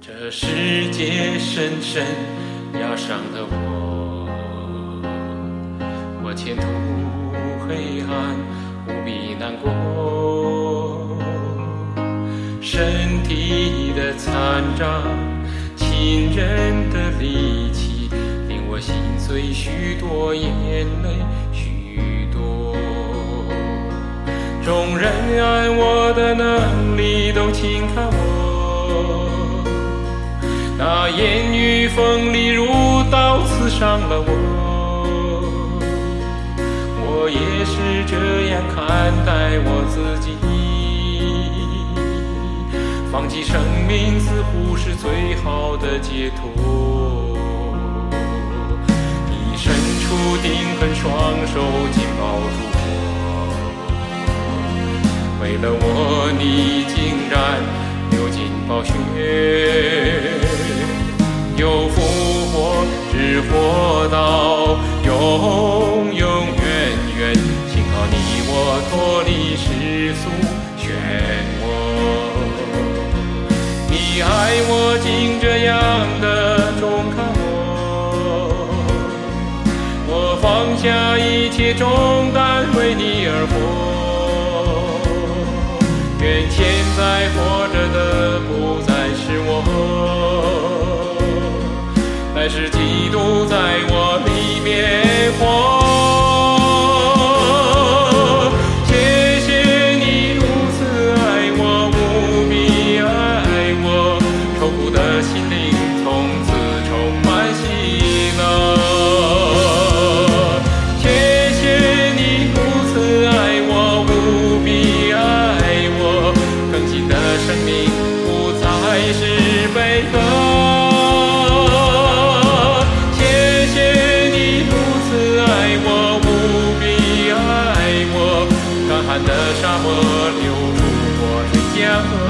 这世界深深压伤了我，我前途黑暗，无比难过。身体的残障，亲人的离弃，令我心碎许多，眼泪许多。众人爱我的能力都轻看我，那言语锋利如刀，刺伤了我。我也是这样看待我自己，放弃生命似乎是最好的解脱。你伸出钉痕，双手紧抱住我。为了我，你竟然流尽暴雪，活到永永远远。幸好你我脱离世俗漩涡，你爱我竟这样的重看我，我放下一切重担为你而活。愿现在活着的不再是我，乃是基督的沙漠流入我的家河。